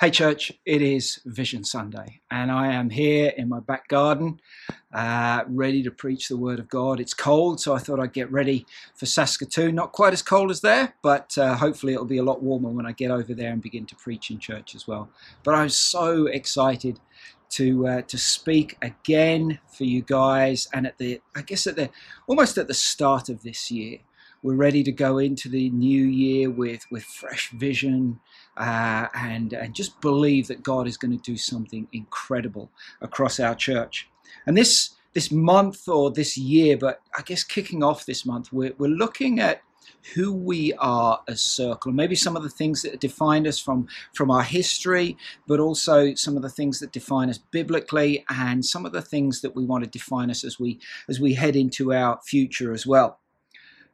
Hey, church, it is Vision Sunday, and I am here in my back garden, uh, ready to preach the Word of God. It's cold, so I thought I'd get ready for Saskatoon. Not quite as cold as there, but uh, hopefully it'll be a lot warmer when I get over there and begin to preach in church as well. But I'm so excited to uh, to speak again for you guys, and at the I guess at the almost at the start of this year we're ready to go into the new year with with fresh vision uh, and and just believe that God is going to do something incredible across our church. And this this month or this year, but I guess kicking off this month, we're, we're looking at who we are as Circle, maybe some of the things that define us from from our history, but also some of the things that define us biblically, and some of the things that we want to define us as we as we head into our future as well.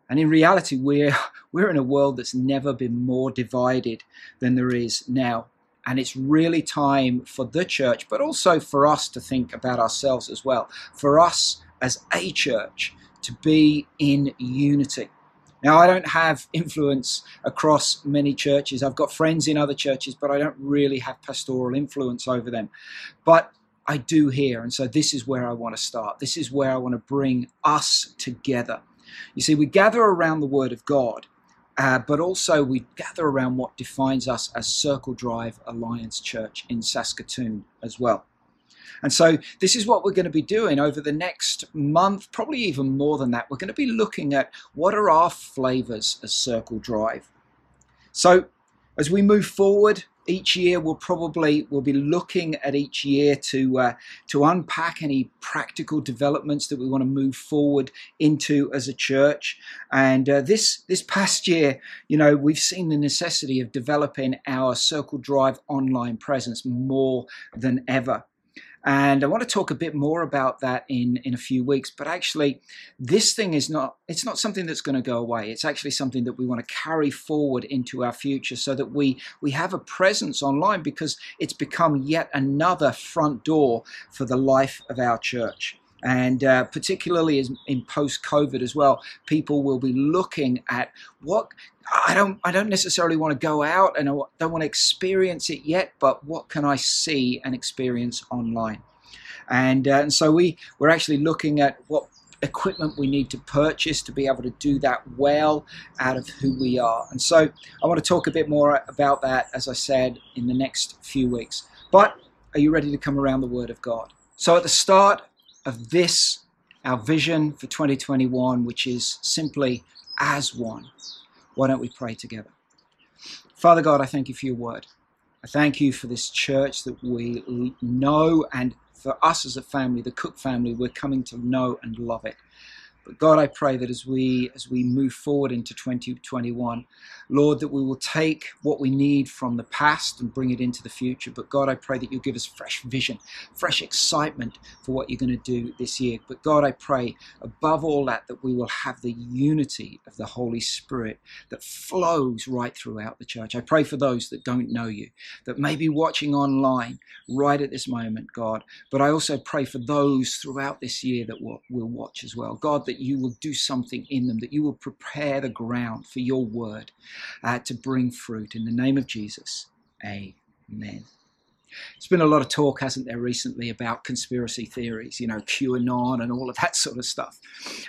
And in reality, we're, we're in a world that's never been more divided than there is now. And it's really time for the church, but also for us to think about ourselves as well. For us as a church to be in unity. Now, I don't have influence across many churches. I've got friends in other churches, but I don't really have pastoral influence over them. But I do here. And so this is where I want to start. This is where I want to bring us together you see, we gather around the Word of God, uh, but also we gather around what defines us as Circle Drive Alliance Church in Saskatoon as well. And so, this is what we're going to be doing over the next month, probably even more than that. We're going to be looking at what are our flavors as Circle Drive. So, as we move forward, each year we'll probably we'll be looking at each year to uh, to unpack any practical developments that we want to move forward into as a church. And uh, this this past year you know we've seen the necessity of developing our circle drive online presence more than ever and I want to talk a bit more about that in, in a few weeks. But actually, this thing is not, it's not something that's going to go away. It's actually something that we want to carry forward into our future so that we, we have a presence online because it's become yet another front door for the life of our church and uh, particularly as in post COVID as well, people will be looking at what I don't I don't necessarily want to go out and I don't want to experience it yet, but what can I see and experience online? And, uh, and so we we're actually looking at what equipment we need to purchase to be able to do that well out of who we are. And so I want to talk a bit more about that, as I said, in the next few weeks. But are you ready to come around the Word of God? So at the start of this, our vision for 2021, which is simply as one. Why don't we pray together? Father God, I thank you for your word. I thank you for this church that we know, and for us as a family, the Cook family, we're coming to know and love it. But God, I pray that as we as we move forward into 2021, Lord, that we will take what we need from the past and bring it into the future. But God, I pray that you'll give us fresh vision, fresh excitement for what you're going to do this year. But God, I pray above all that that we will have the unity of the Holy Spirit that flows right throughout the church. I pray for those that don't know you, that may be watching online right at this moment, God. But I also pray for those throughout this year that will, will watch as well. God, that that you will do something in them, that you will prepare the ground for your word uh, to bring fruit. In the name of Jesus, amen. There's been a lot of talk, hasn't there, recently about conspiracy theories, you know, QAnon and all of that sort of stuff.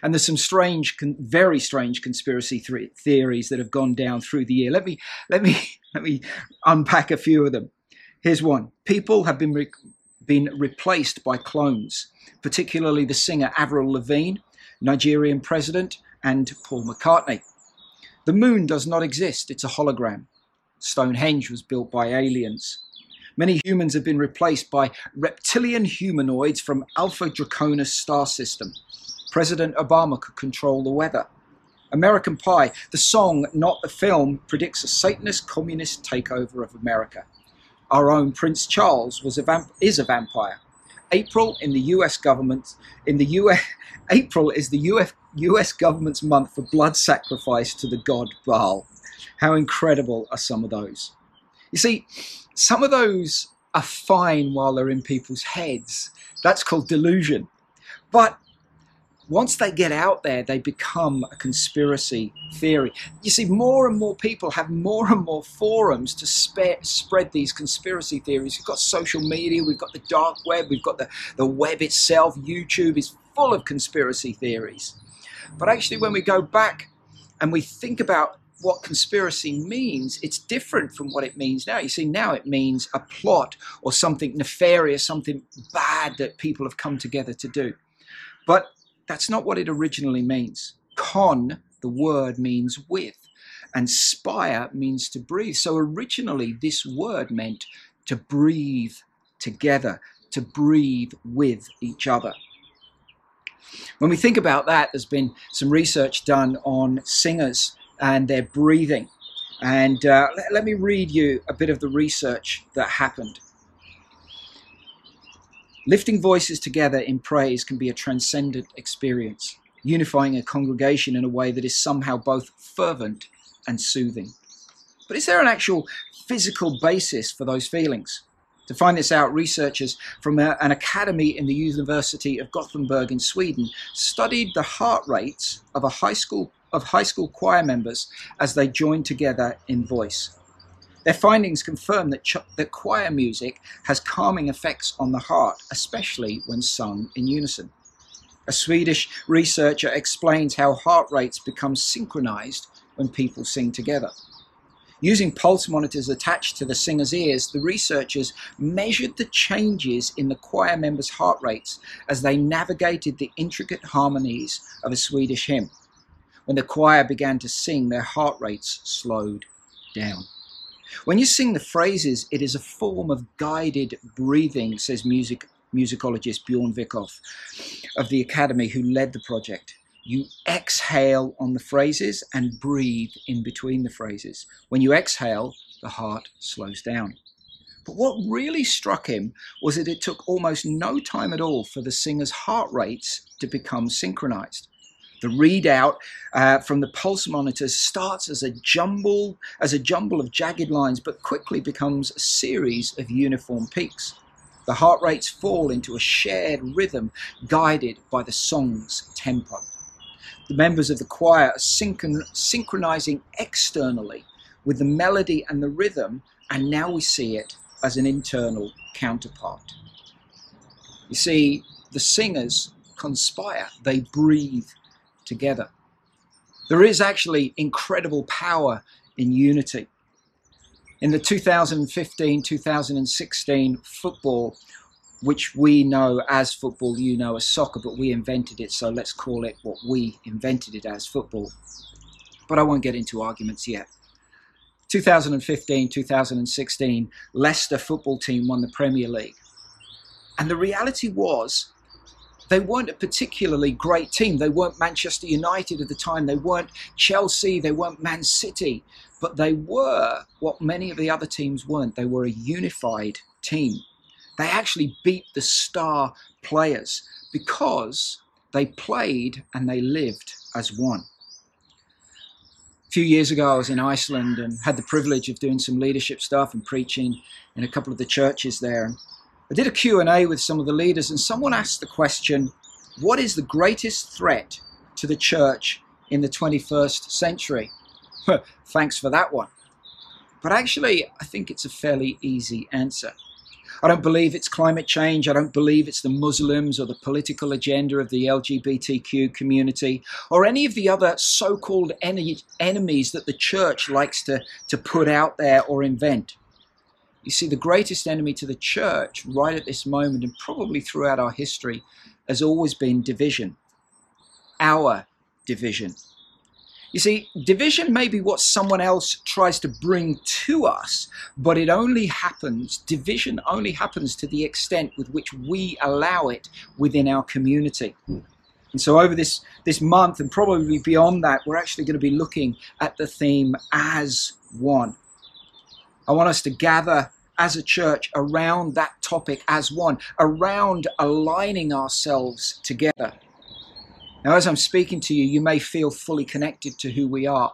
And there's some strange, very strange conspiracy th- theories that have gone down through the year. Let me, let me, let me unpack a few of them. Here's one: People have been re- been replaced by clones, particularly the singer Avril Lavigne Nigerian president, and Paul McCartney. The moon does not exist, it's a hologram. Stonehenge was built by aliens. Many humans have been replaced by reptilian humanoids from Alpha Draconis star system. President Obama could control the weather. American Pie, the song, not the film, predicts a Satanist communist takeover of America. Our own Prince Charles was a vamp- is a vampire. April in the US government, in the US, April is the US, US government's month for blood sacrifice to the god Baal. How incredible are some of those? You see, some of those are fine while they're in people's heads. That's called delusion. But once they get out there, they become a conspiracy theory. You see, more and more people have more and more forums to spe- spread these conspiracy theories. We've got social media, we've got the dark web, we've got the, the web itself. YouTube is full of conspiracy theories. But actually, when we go back and we think about what conspiracy means, it's different from what it means now. You see, now it means a plot or something nefarious, something bad that people have come together to do. But that's not what it originally means. Con, the word means with, and spire means to breathe. So originally, this word meant to breathe together, to breathe with each other. When we think about that, there's been some research done on singers and their breathing. And uh, let, let me read you a bit of the research that happened. Lifting voices together in praise can be a transcendent experience, unifying a congregation in a way that is somehow both fervent and soothing. But is there an actual physical basis for those feelings? To find this out, researchers from a, an academy in the University of Gothenburg in Sweden studied the heart rates of a high school of high school choir members as they joined together in voice. Their findings confirm that, ch- that choir music has calming effects on the heart, especially when sung in unison. A Swedish researcher explains how heart rates become synchronized when people sing together. Using pulse monitors attached to the singer's ears, the researchers measured the changes in the choir members' heart rates as they navigated the intricate harmonies of a Swedish hymn. When the choir began to sing, their heart rates slowed down. When you sing the phrases, it is a form of guided breathing, says music, musicologist Bjorn Vickhoff of the Academy, who led the project. You exhale on the phrases and breathe in between the phrases. When you exhale, the heart slows down. But what really struck him was that it took almost no time at all for the singer's heart rates to become synchronized. The readout uh, from the pulse monitors starts as a jumble, as a jumble of jagged lines, but quickly becomes a series of uniform peaks. The heart rates fall into a shared rhythm guided by the song's tempo. The members of the choir are synchron- synchronizing externally with the melody and the rhythm, and now we see it as an internal counterpart. You see, the singers conspire, they breathe together. There is actually incredible power in unity. In the 2015 2016 football, which we know as football, you know as soccer, but we invented it, so let's call it what we invented it as football. But I won't get into arguments yet. 2015 2016, Leicester football team won the Premier League. And the reality was they weren't a particularly great team. They weren't Manchester United at the time. They weren't Chelsea. They weren't Man City. But they were what many of the other teams weren't. They were a unified team. They actually beat the star players because they played and they lived as one. A few years ago, I was in Iceland and had the privilege of doing some leadership stuff and preaching in a couple of the churches there. I did a Q&A with some of the leaders and someone asked the question, what is the greatest threat to the church in the 21st century? Thanks for that one. But actually, I think it's a fairly easy answer. I don't believe it's climate change. I don't believe it's the Muslims or the political agenda of the LGBTQ community or any of the other so called enemies that the church likes to, to put out there or invent. You see, the greatest enemy to the church right at this moment and probably throughout our history has always been division. Our division. You see, division may be what someone else tries to bring to us, but it only happens, division only happens to the extent with which we allow it within our community. And so over this, this month and probably beyond that, we're actually going to be looking at the theme as one. I want us to gather as a church around that topic as one, around aligning ourselves together. Now, as I'm speaking to you, you may feel fully connected to who we are,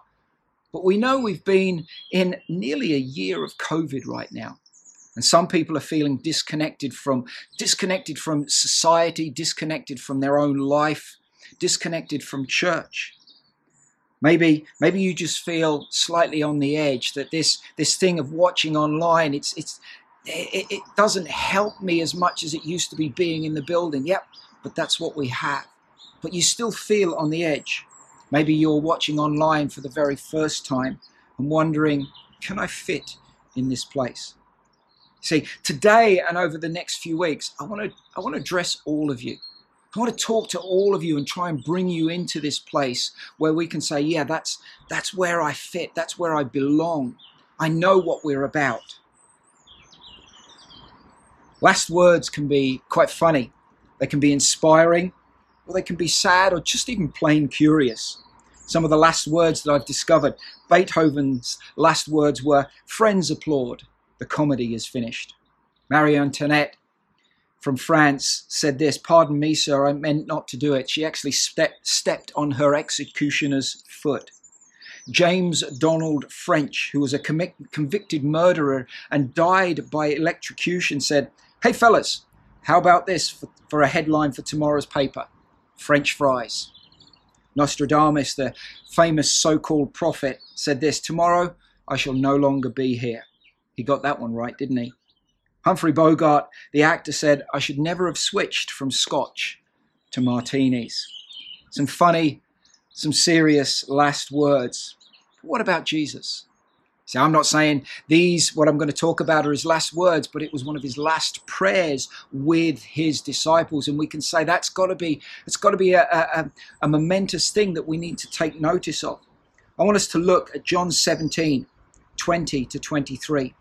but we know we've been in nearly a year of COVID right now. And some people are feeling disconnected from disconnected from society, disconnected from their own life, disconnected from church. Maybe, maybe you just feel slightly on the edge that this, this thing of watching online, it's, it's, it, it doesn't help me as much as it used to be being in the building. Yep, but that's what we have. But you still feel on the edge. Maybe you're watching online for the very first time and wondering, can I fit in this place? See, today and over the next few weeks, I want to I want to address all of you. I want to talk to all of you and try and bring you into this place where we can say, yeah, that's that's where I fit. That's where I belong. I know what we're about. Last words can be quite funny. They can be inspiring, or they can be sad, or just even plain curious. Some of the last words that I've discovered, Beethoven's last words were, Friends applaud, the comedy is finished. Marie Antoinette from France said this Pardon me, sir, I meant not to do it. She actually stepped, stepped on her executioner's foot. James Donald French, who was a convicted murderer and died by electrocution, said, Hey, fellas, how about this for, for a headline for tomorrow's paper? French fries. Nostradamus, the famous so called prophet, said this Tomorrow I shall no longer be here. He got that one right, didn't he? Humphrey Bogart, the actor, said, I should never have switched from scotch to martinis. Some funny, some serious last words. But what about Jesus? See, I'm not saying these, what I'm going to talk about, are his last words, but it was one of his last prayers with his disciples. And we can say that's got to be, it's got to be a, a, a momentous thing that we need to take notice of. I want us to look at John 17, 20 to 23.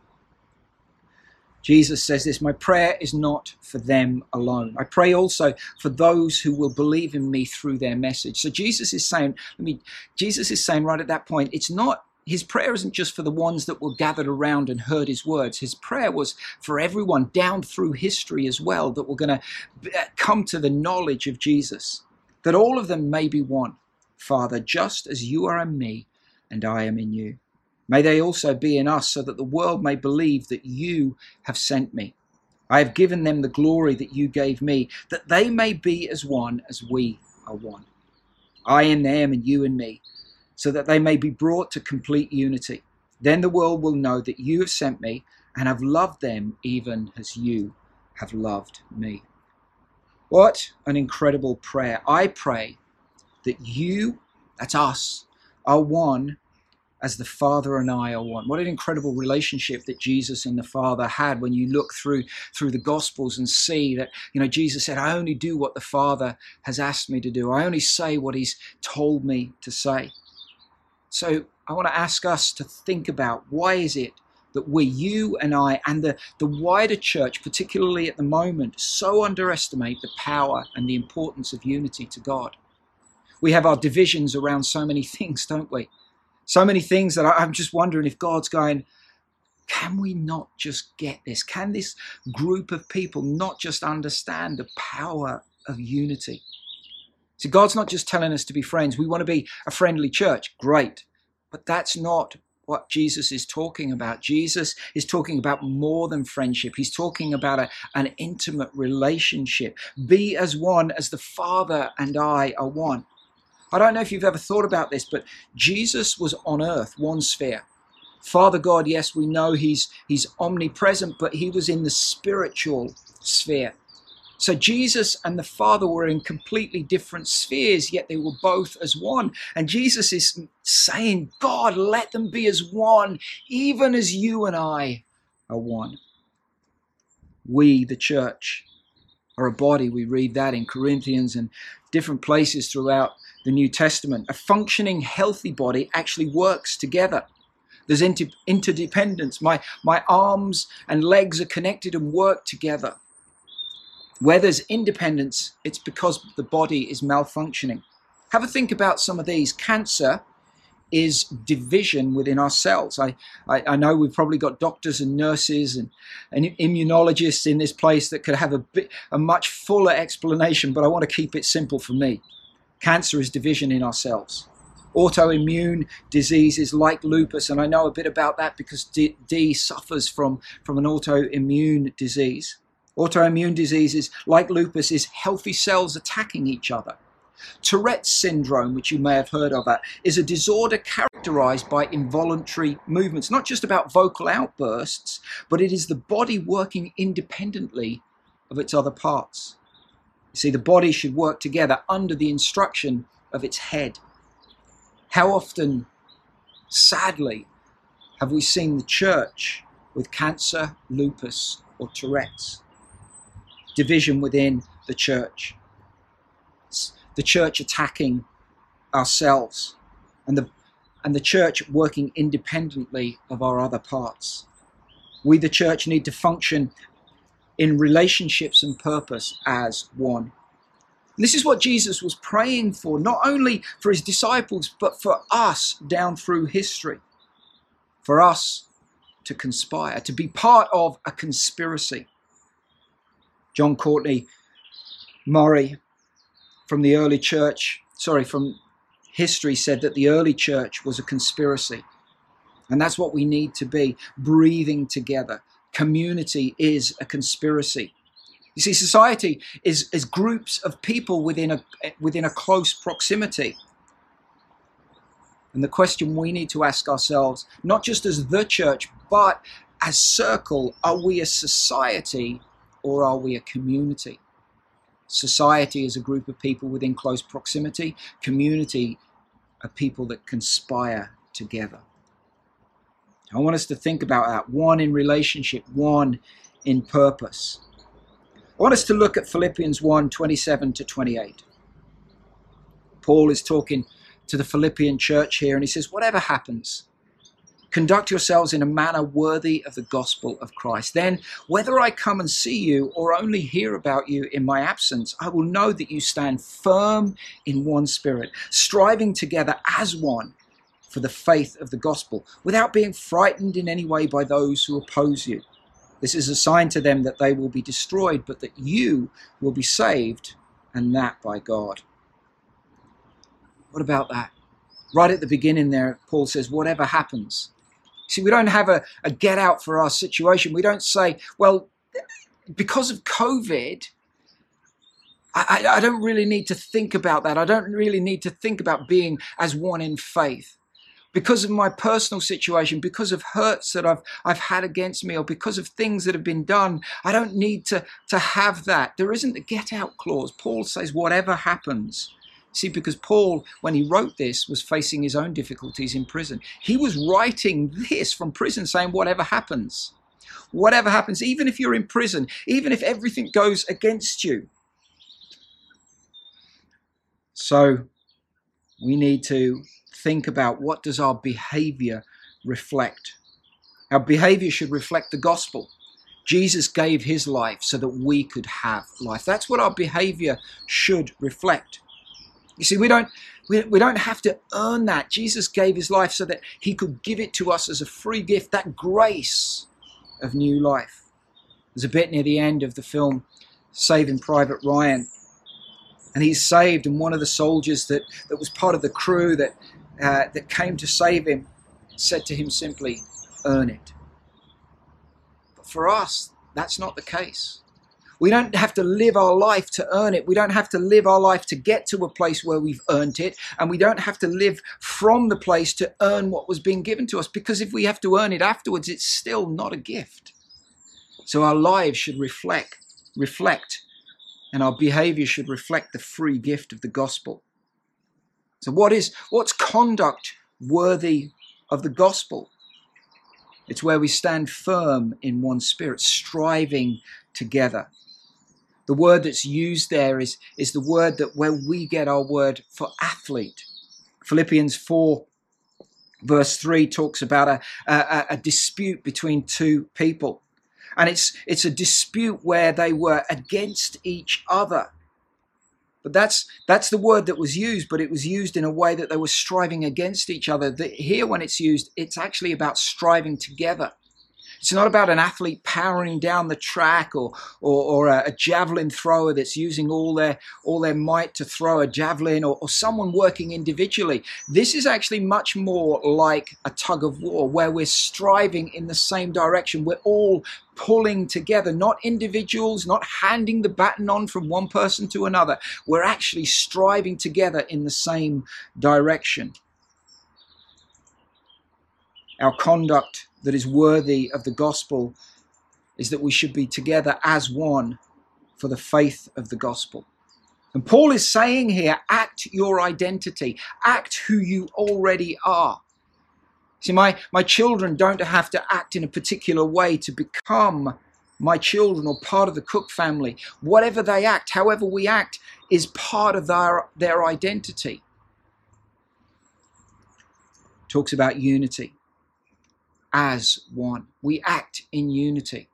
Jesus says this My prayer is not for them alone. I pray also for those who will believe in me through their message. So Jesus is saying, I mean, Jesus is saying right at that point, it's not his prayer isn't just for the ones that were gathered around and heard his words. His prayer was for everyone down through history as well that were going to uh, come to the knowledge of Jesus. That all of them may be one. Father, just as you are in me and I am in you. May they also be in us, so that the world may believe that you have sent me. I have given them the glory that you gave me, that they may be as one as we are one. I in them and you in me, so that they may be brought to complete unity. Then the world will know that you have sent me and have loved them even as you have loved me. What an incredible prayer. I pray that you, that's us, are one as the Father and I are one. What an incredible relationship that Jesus and the Father had when you look through through the Gospels and see that, you know, Jesus said, I only do what the Father has asked me to do. I only say what He's told me to say. So I want to ask us to think about why is it that we, you and I, and the, the wider church, particularly at the moment, so underestimate the power and the importance of unity to God. We have our divisions around so many things, don't we? So many things that I'm just wondering if God's going, can we not just get this? Can this group of people not just understand the power of unity? So God's not just telling us to be friends. We want to be a friendly church. Great. But that's not what Jesus is talking about. Jesus is talking about more than friendship. He's talking about a, an intimate relationship. Be as one as the Father and I are one. I don't know if you've ever thought about this, but Jesus was on earth, one sphere. Father God, yes, we know he's he's omnipresent, but he was in the spiritual sphere. So Jesus and the Father were in completely different spheres, yet they were both as one. And Jesus is saying, God, let them be as one, even as you and I are one. We, the church, are a body. We read that in Corinthians and different places throughout the New Testament. A functioning, healthy body actually works together. There's inter- interdependence. My, my arms and legs are connected and work together. Where there's independence, it's because the body is malfunctioning. Have a think about some of these. Cancer is division within our cells. I, I, I, know we've probably got doctors and nurses and, and immunologists in this place that could have a, bit, a much fuller explanation, but I want to keep it simple for me. Cancer is division in ourselves. Autoimmune diseases like lupus, and I know a bit about that because D, D suffers from, from an autoimmune disease. Autoimmune diseases like lupus is healthy cells attacking each other. Tourette's syndrome, which you may have heard of, uh, is a disorder characterized by involuntary movements, not just about vocal outbursts, but it is the body working independently of its other parts. You see, the body should work together under the instruction of its head. How often, sadly, have we seen the church with cancer, lupus, or Tourette's? Division within the church. The church attacking ourselves and the, and the church working independently of our other parts. We, the church, need to function in relationships and purpose as one. This is what Jesus was praying for, not only for his disciples, but for us down through history. For us to conspire, to be part of a conspiracy. John Courtney Murray from the early church, sorry, from history said that the early church was a conspiracy. And that's what we need to be breathing together. Community is a conspiracy. You see, society is, is groups of people within a, within a close proximity. And the question we need to ask ourselves, not just as the church, but as circle, are we a society or are we a community? Society is a group of people within close proximity. Community are people that conspire together. I want us to think about that. One in relationship, one in purpose. I want us to look at Philippians 1 27 to 28. Paul is talking to the Philippian church here and he says, Whatever happens, Conduct yourselves in a manner worthy of the gospel of Christ. Then, whether I come and see you or only hear about you in my absence, I will know that you stand firm in one spirit, striving together as one for the faith of the gospel, without being frightened in any way by those who oppose you. This is a sign to them that they will be destroyed, but that you will be saved, and that by God. What about that? Right at the beginning there, Paul says, whatever happens, See, we don't have a, a get out for our situation. We don't say, well, because of COVID, I, I, don't really need to think about that. I don't really need to think about being as one in faith. Because of my personal situation, because of hurts that I've, I've had against me, or because of things that have been done, I don't need to, to have that. There isn't a get out clause. Paul says, whatever happens, See, because Paul, when he wrote this, was facing his own difficulties in prison. He was writing this from prison saying, whatever happens, whatever happens, even if you're in prison, even if everything goes against you. So we need to think about what does our behavior reflect? Our behavior should reflect the gospel. Jesus gave his life so that we could have life. That's what our behavior should reflect. You see, we don't we, we don't have to earn that. Jesus gave his life so that he could give it to us as a free gift, that grace of new life. There's a bit near the end of the film, Saving Private Ryan. And he's saved, and one of the soldiers that, that was part of the crew that, uh, that came to save him said to him simply, Earn it. But for us, that's not the case. We don't have to live our life to earn it. We don't have to live our life to get to a place where we've earned it. And we don't have to live from the place to earn what was being given to us. Because if we have to earn it afterwards, it's still not a gift. So our lives should reflect, reflect, and our behavior should reflect the free gift of the gospel. So what is what's conduct worthy of the gospel? It's where we stand firm in one spirit, striving together. The word that's used there is, is the word that where we get our word for athlete. Philippians 4 verse 3 talks about a, a, a dispute between two people. And it's, it's a dispute where they were against each other. But that's that's the word that was used, but it was used in a way that they were striving against each other. The, here, when it's used, it's actually about striving together. It's not about an athlete powering down the track or, or, or a, a, javelin thrower that's using all their, all their might to throw a javelin or, or someone working individually. This is actually much more like a tug of war where we're striving in the same direction. We're all pulling together, not individuals, not handing the baton on from one person to another. We're actually striving together in the same direction. Our conduct that is worthy of the gospel is that we should be together as one for the faith of the gospel. And Paul is saying here act your identity, act who you already are. See, my, my children don't have to act in a particular way to become my children or part of the Cook family. Whatever they act, however we act, is part of their, their identity. Talks about unity as one. We act in unity.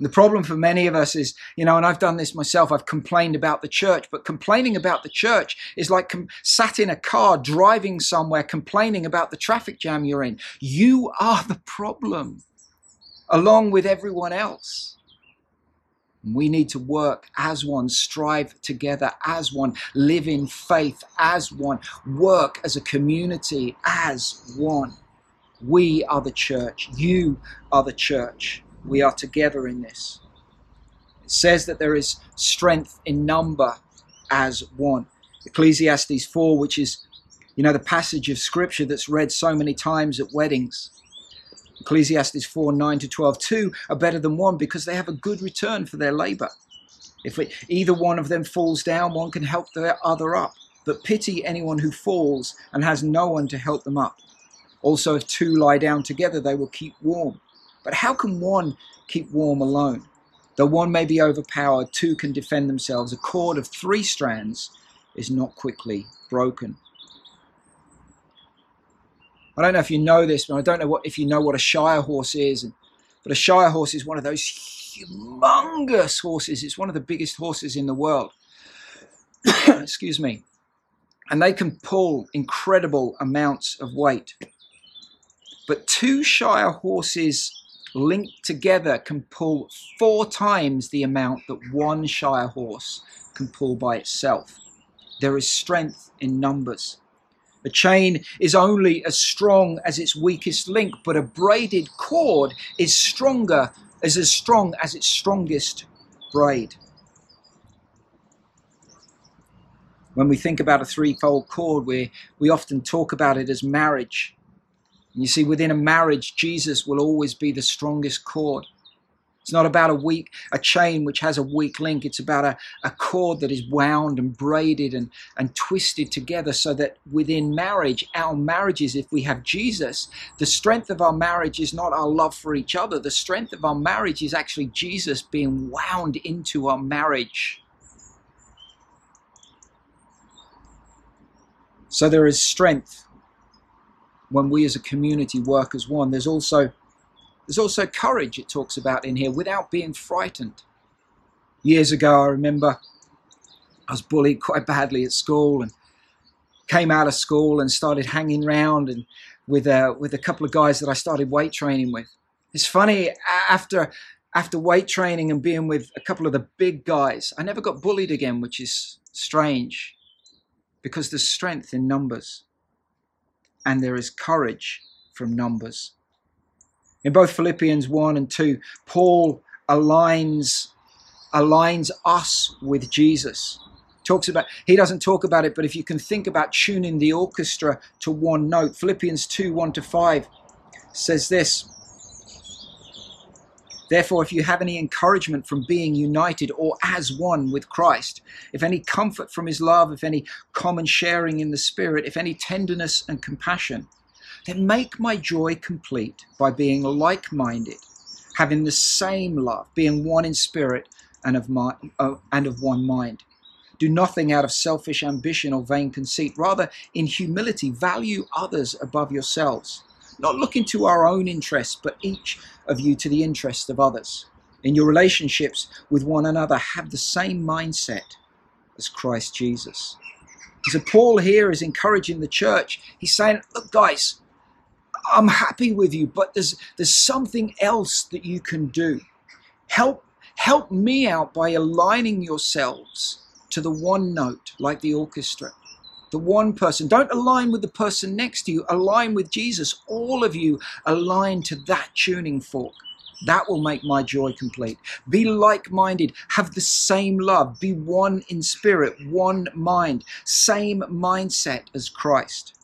The problem for many of us is, you know, and I've done this myself, I've complained about the church, but complaining about the church is like com- sat in a car driving somewhere complaining about the traffic jam you're in. You are the problem, along with everyone else. We need to work as one, strive together as one, live in faith as one, work as a community as one. We are the church. You are the church. We are together in this. It says that there is strength in number as one. Ecclesiastes 4, which is, you know, the passage of scripture that's read so many times at weddings. Ecclesiastes 4, 9 to 12. Two are better than one because they have a good return for their labor. If it, either one of them falls down, one can help the other up. But pity anyone who falls and has no one to help them up. Also, if two lie down together, they will keep warm. But how can one keep warm alone? Though one may be overpowered, two can defend themselves. A cord of three strands is not quickly broken. I don't know if you know this, but I don't know what if you know what a Shire horse is. But a Shire horse is one of those humongous horses. It's one of the biggest horses in the world. Excuse me. And they can pull incredible amounts of weight. But two Shire horses linked together can pull four times the amount that one Shire horse can pull by itself. There is strength in numbers. A chain is only as strong as its weakest link, but a braided cord is stronger, is as strong as its strongest braid. When we think about a threefold cord, we, we often talk about it as marriage. You see, within a marriage, Jesus will always be the strongest cord. It's not about a weak a chain which has a weak link. It's about a, a cord that is wound and braided and, and twisted together so that within marriage, our marriages, if we have Jesus, the strength of our marriage is not our love for each other. The strength of our marriage is actually Jesus being wound into our marriage. So there is strength when we as a community work as one. There's also there's also courage it talks about in here without being frightened. Years ago, I remember I was bullied quite badly at school and came out of school and started hanging around and with uh, with a couple of guys that I started weight training with. It's funny after after weight training and being with a couple of the big guys, I never got bullied again, which is strange because there's strength in numbers and there is courage from numbers. In both Philippians 1 and 2, Paul aligns aligns us with Jesus. Talks about he doesn't talk about it, but if you can think about tuning the orchestra to one note, Philippians 2 1 to 5 says this. Therefore, if you have any encouragement from being united or as one with Christ, if any comfort from his love, if any common sharing in the Spirit, if any tenderness and compassion, then make my joy complete by being like minded, having the same love, being one in spirit and of, my, uh, and of one mind. Do nothing out of selfish ambition or vain conceit. Rather, in humility, value others above yourselves not looking to our own interests, but each of you to the interest of others. In your relationships with one another, have the same mindset as Christ Jesus. So, Paul here is encouraging the church. He's saying, Look, guys, I'm happy with you, but there's there's something else that you can do. Help help me out by aligning yourselves to the one note, like the orchestra. The one person. Don't align with the person next to you, align with Jesus. All of you align to that tuning fork. That will make my joy complete. Be like minded, have the same love, be one in spirit, one mind, same mindset as Christ.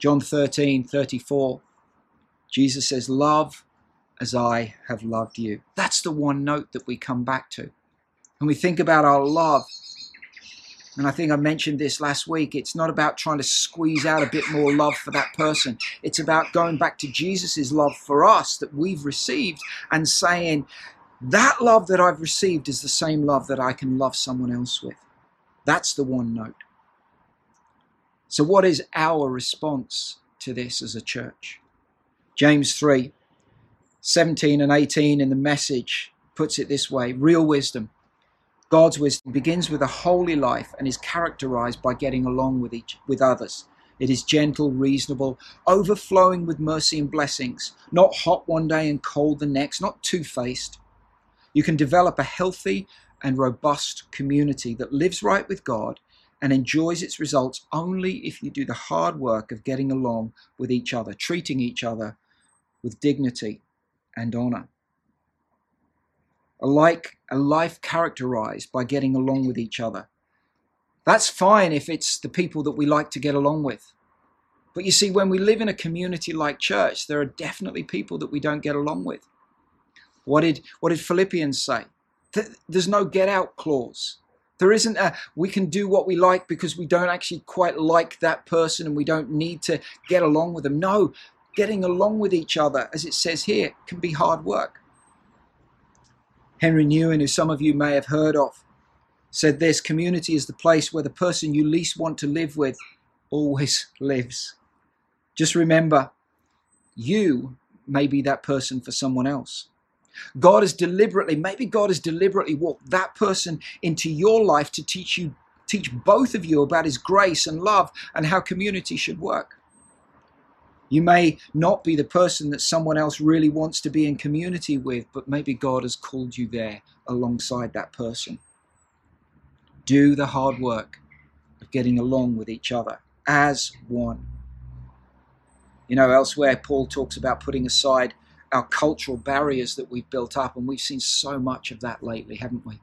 John 13 34, Jesus says, Love as I have loved you. That's the one note that we come back to. When we think about our love, and I think I mentioned this last week, it's not about trying to squeeze out a bit more love for that person. It's about going back to Jesus' love for us that we've received and saying, that love that I've received is the same love that I can love someone else with. That's the one note. So, what is our response to this as a church? James 3 17 and 18 in the message puts it this way real wisdom God's wisdom begins with a holy life and is characterized by getting along with each with others. It is gentle, reasonable, overflowing with mercy and blessings, not hot one day and cold the next, not two-faced. You can develop a healthy and robust community that lives right with God and enjoys its results only if you do the hard work of getting along with each other, treating each other with dignity and honor a, like, a life characterized by getting along with each other. That's fine if it's the people that we like to get along with. But you see, when we live in a community like church, there are definitely people that we don't get along with. What did, what did Philippians say? There's no get out clause. There isn't a, we can do what we like because we don't actually quite like that person and we don't need to get along with them. No, getting along with each other, as it says here, can be hard work. Henry Nouwen, who some of you may have heard of, said this community is the place where the person you least want to live with always lives. Just remember, you may be that person for someone else. God has deliberately, maybe God has deliberately walked that person into your life to teach you, teach both of you about his grace and love and how community should work. You may not be the person that someone else really wants to be in community with, but maybe God has called you there alongside that person. Do the hard work of getting along with each other as one. You know, elsewhere, Paul talks about putting aside our cultural barriers that we've built up, and we've seen so much of that lately, haven't we?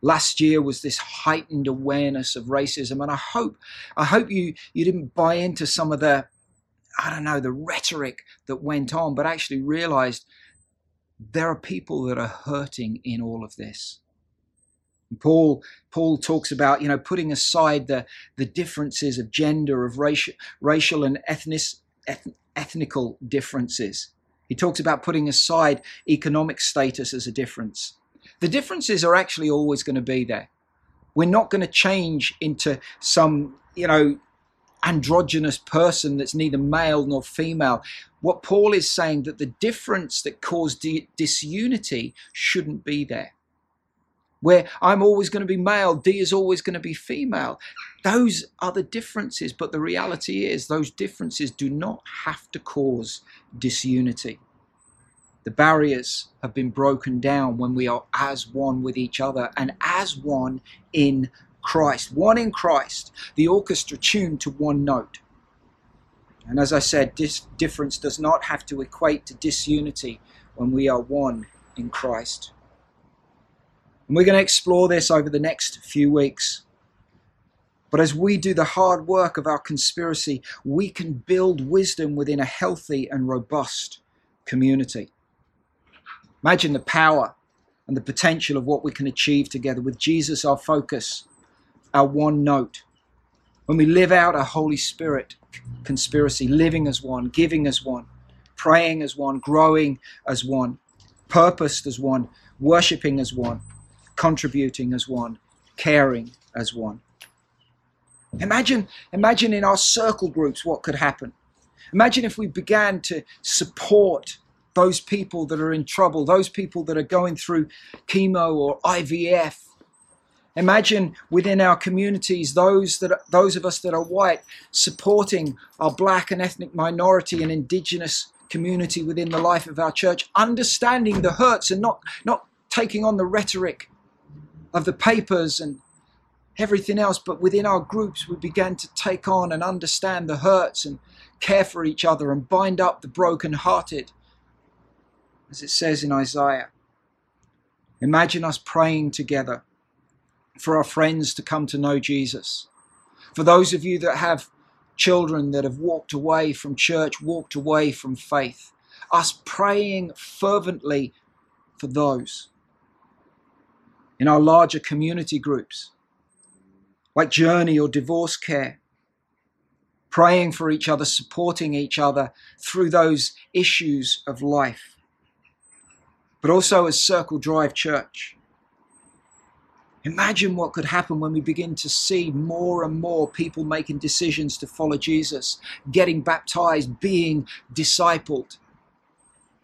Last year was this heightened awareness of racism, and I hope, I hope you you didn't buy into some of the I don't know, the rhetoric that went on, but actually realized there are people that are hurting in all of this. Paul Paul talks about you know putting aside the the differences of gender, of racial racial and ethnic ethnical differences. He talks about putting aside economic status as a difference. The differences are actually always going to be there. We're not going to change into some you know androgynous person that's neither male nor female. What Paul is saying that the difference that caused di- disunity shouldn't be there. Where I'm always going to be male, D is always going to be female. Those are the differences, but the reality is those differences do not have to cause disunity. The barriers have been broken down when we are as one with each other and as one in Christ, one in Christ, the orchestra tuned to one note. And as I said, this difference does not have to equate to disunity when we are one in Christ. And we're going to explore this over the next few weeks. But as we do the hard work of our conspiracy, we can build wisdom within a healthy and robust community. Imagine the power and the potential of what we can achieve together with Jesus our focus our one note. When we live out a Holy Spirit conspiracy, living as one, giving as one, praying as one, growing as one, purposed as one, worshipping as one, contributing as one, caring as one. Imagine, imagine in our circle groups what could happen. Imagine if we began to support those people that are in trouble, those people that are going through chemo or IVF Imagine within our communities those that those of us that are white supporting our black and ethnic minority and indigenous community within the life of our church, understanding the hurts and not not taking on the rhetoric of the papers and everything else, but within our groups we began to take on and understand the hurts and care for each other and bind up the broken-hearted, as it says in Isaiah. Imagine us praying together for our friends to come to know Jesus. For those of you that have children that have walked away from church, walked away from faith, us praying fervently for those. In our larger community groups, like Journey or Divorce Care, praying for each other, supporting each other through those issues of life. But also as Circle Drive Church, Imagine what could happen when we begin to see more and more people making decisions to follow Jesus, getting baptized, being discipled,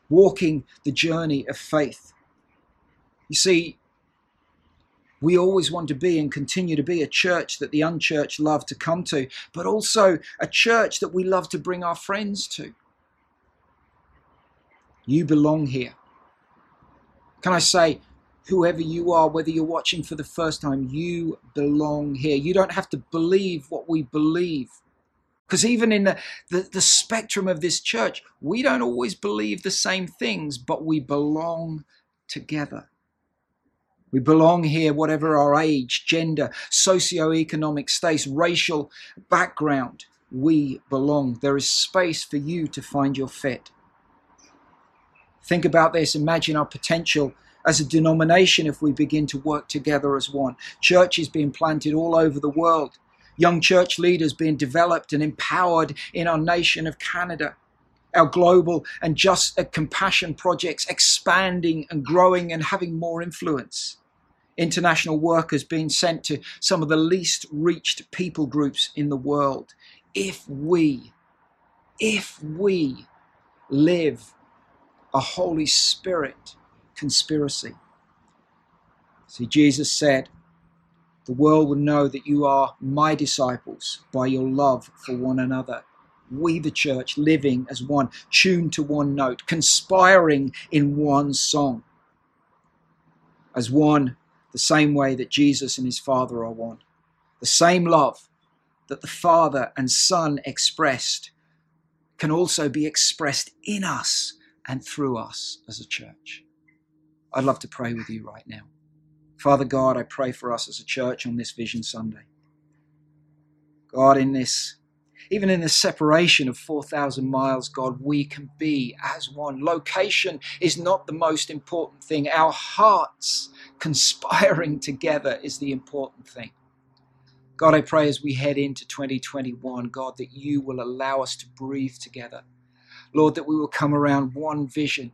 walking the journey of faith. You see, we always want to be and continue to be a church that the unchurched love to come to, but also a church that we love to bring our friends to. You belong here. Can I say, whoever you are, whether you're watching for the first time, you belong here. You don't have to believe what we believe. Because even in the, the, the, spectrum of this church, we don't always believe the same things, but we belong together. We belong here, whatever our age, gender, socio-economic status, racial background, we belong. There is space for you to find your fit. Think about this. Imagine our potential as a denomination if we begin to work together as one. Churches being planted all over the world, young church leaders being developed and empowered in our nation of Canada. Our global and just uh, compassion projects expanding and growing and having more influence. International workers being sent to some of the least reached people groups in the world. If we, if we live a Holy Spirit conspiracy. See, Jesus said, The world will know that you are my disciples by your love for one another. We, the church, living as one, tuned to one note, conspiring in one song. As one, the same way that Jesus and his Father are one. The same love that the Father and Son expressed can also be expressed in us and through us as a church. I'd love to pray with you right now. Father God, I pray for us as a church on this Vision Sunday. God, in this, even in this separation of 4,000 miles, God, we can be as one. Location is not the most important thing. Our hearts conspiring together is the important thing. God, I pray as we head into 2021, God, that you will allow us to breathe together. Lord, that we will come around one vision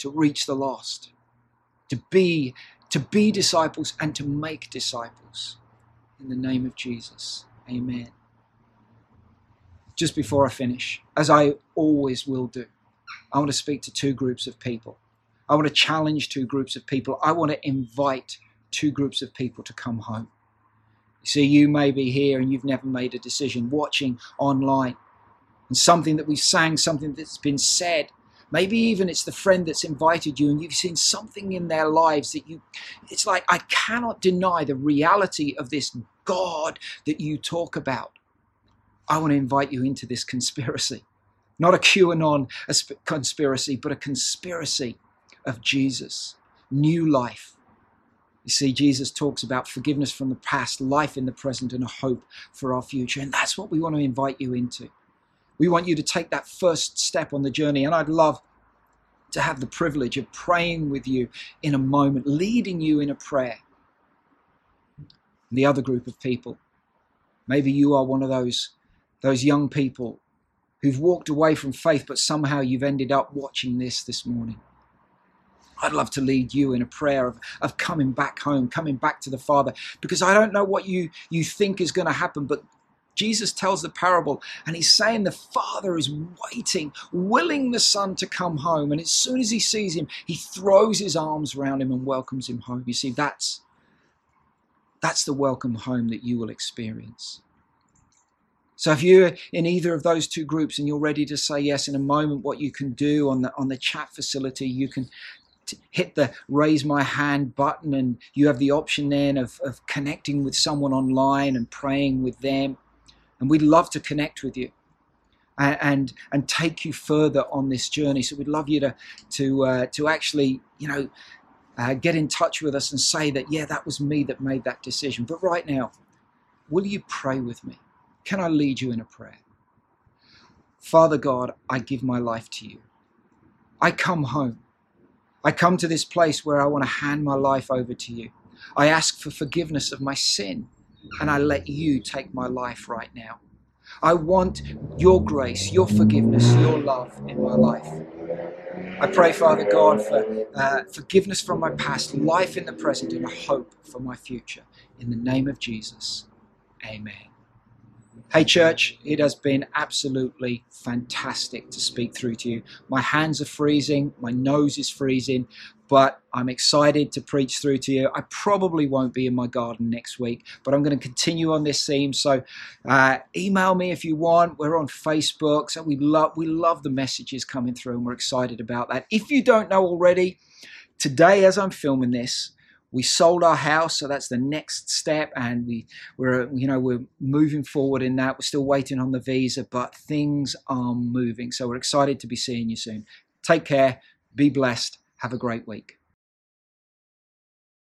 to reach the lost, to be to be disciples and to make disciples. In the name of Jesus. Amen. Just before I finish, as I always will do, I want to speak to two groups of people. I want to challenge two groups of people. I want to invite two groups of people to come home. You see, you may be here and you've never made a decision, watching online, and something that we've sang, something that's been said, Maybe even it's the friend that's invited you and you've seen something in their lives that you, it's like, I cannot deny the reality of this God that you talk about. I want to invite you into this conspiracy. Not a QAnon conspiracy, but a conspiracy of Jesus, new life. You see, Jesus talks about forgiveness from the past, life in the present, and a hope for our future. And that's what we want to invite you into. We want you to take that first step on the journey. And I'd love to have the privilege of praying with you in a moment, leading you in a prayer. The other group of people, maybe you are one of those, those young people who've walked away from faith, but somehow you've ended up watching this this morning. I'd love to lead you in a prayer of, of coming back home, coming back to the Father, because I don't know what you, you think is going to happen, but Jesus tells the parable and he's saying the father is waiting, willing the son to come home. And as soon as he sees him, he throws his arms around him and welcomes him home. You see, that's That's the welcome home that you will experience. So if you're in either of those two groups and you're ready to say yes in a moment, what you can do on the on the chat facility, you can t- hit the raise my hand button and you have the option then of, of connecting with someone online and praying with them. And we'd love to connect with you and and, take you further on this journey. So we'd love you to to uh, to actually, you know, uh, get in touch with us and say that, yeah, that was me that made that decision. But right now, will you pray with me? Can I lead you in a prayer? Father God, I give my life to you. I come home. I come to this place where I want to hand my life over to you. I ask for forgiveness of my sin and I let you take my life right now. I want your grace, your forgiveness, your love in my life. I pray, Father God, for uh, forgiveness from my past, life in the present, and a hope for my future. In the name of Jesus, amen. Hey, church, it has been absolutely fantastic to speak through to you. My hands are freezing, my nose is freezing, but I'm excited to preach through to you. I probably won't be in my garden next week, but I'm going to continue on this theme. So, uh, email me if you want. We're on Facebook, so we love we love the messages coming through, and we're excited about that. If you don't know already, today as I'm filming this, we sold our house so that's the next step and we we're you know we're moving forward in that. We're still waiting on the visa but things are moving so we're excited to be seeing you soon. Take care. Be blessed. Have a great week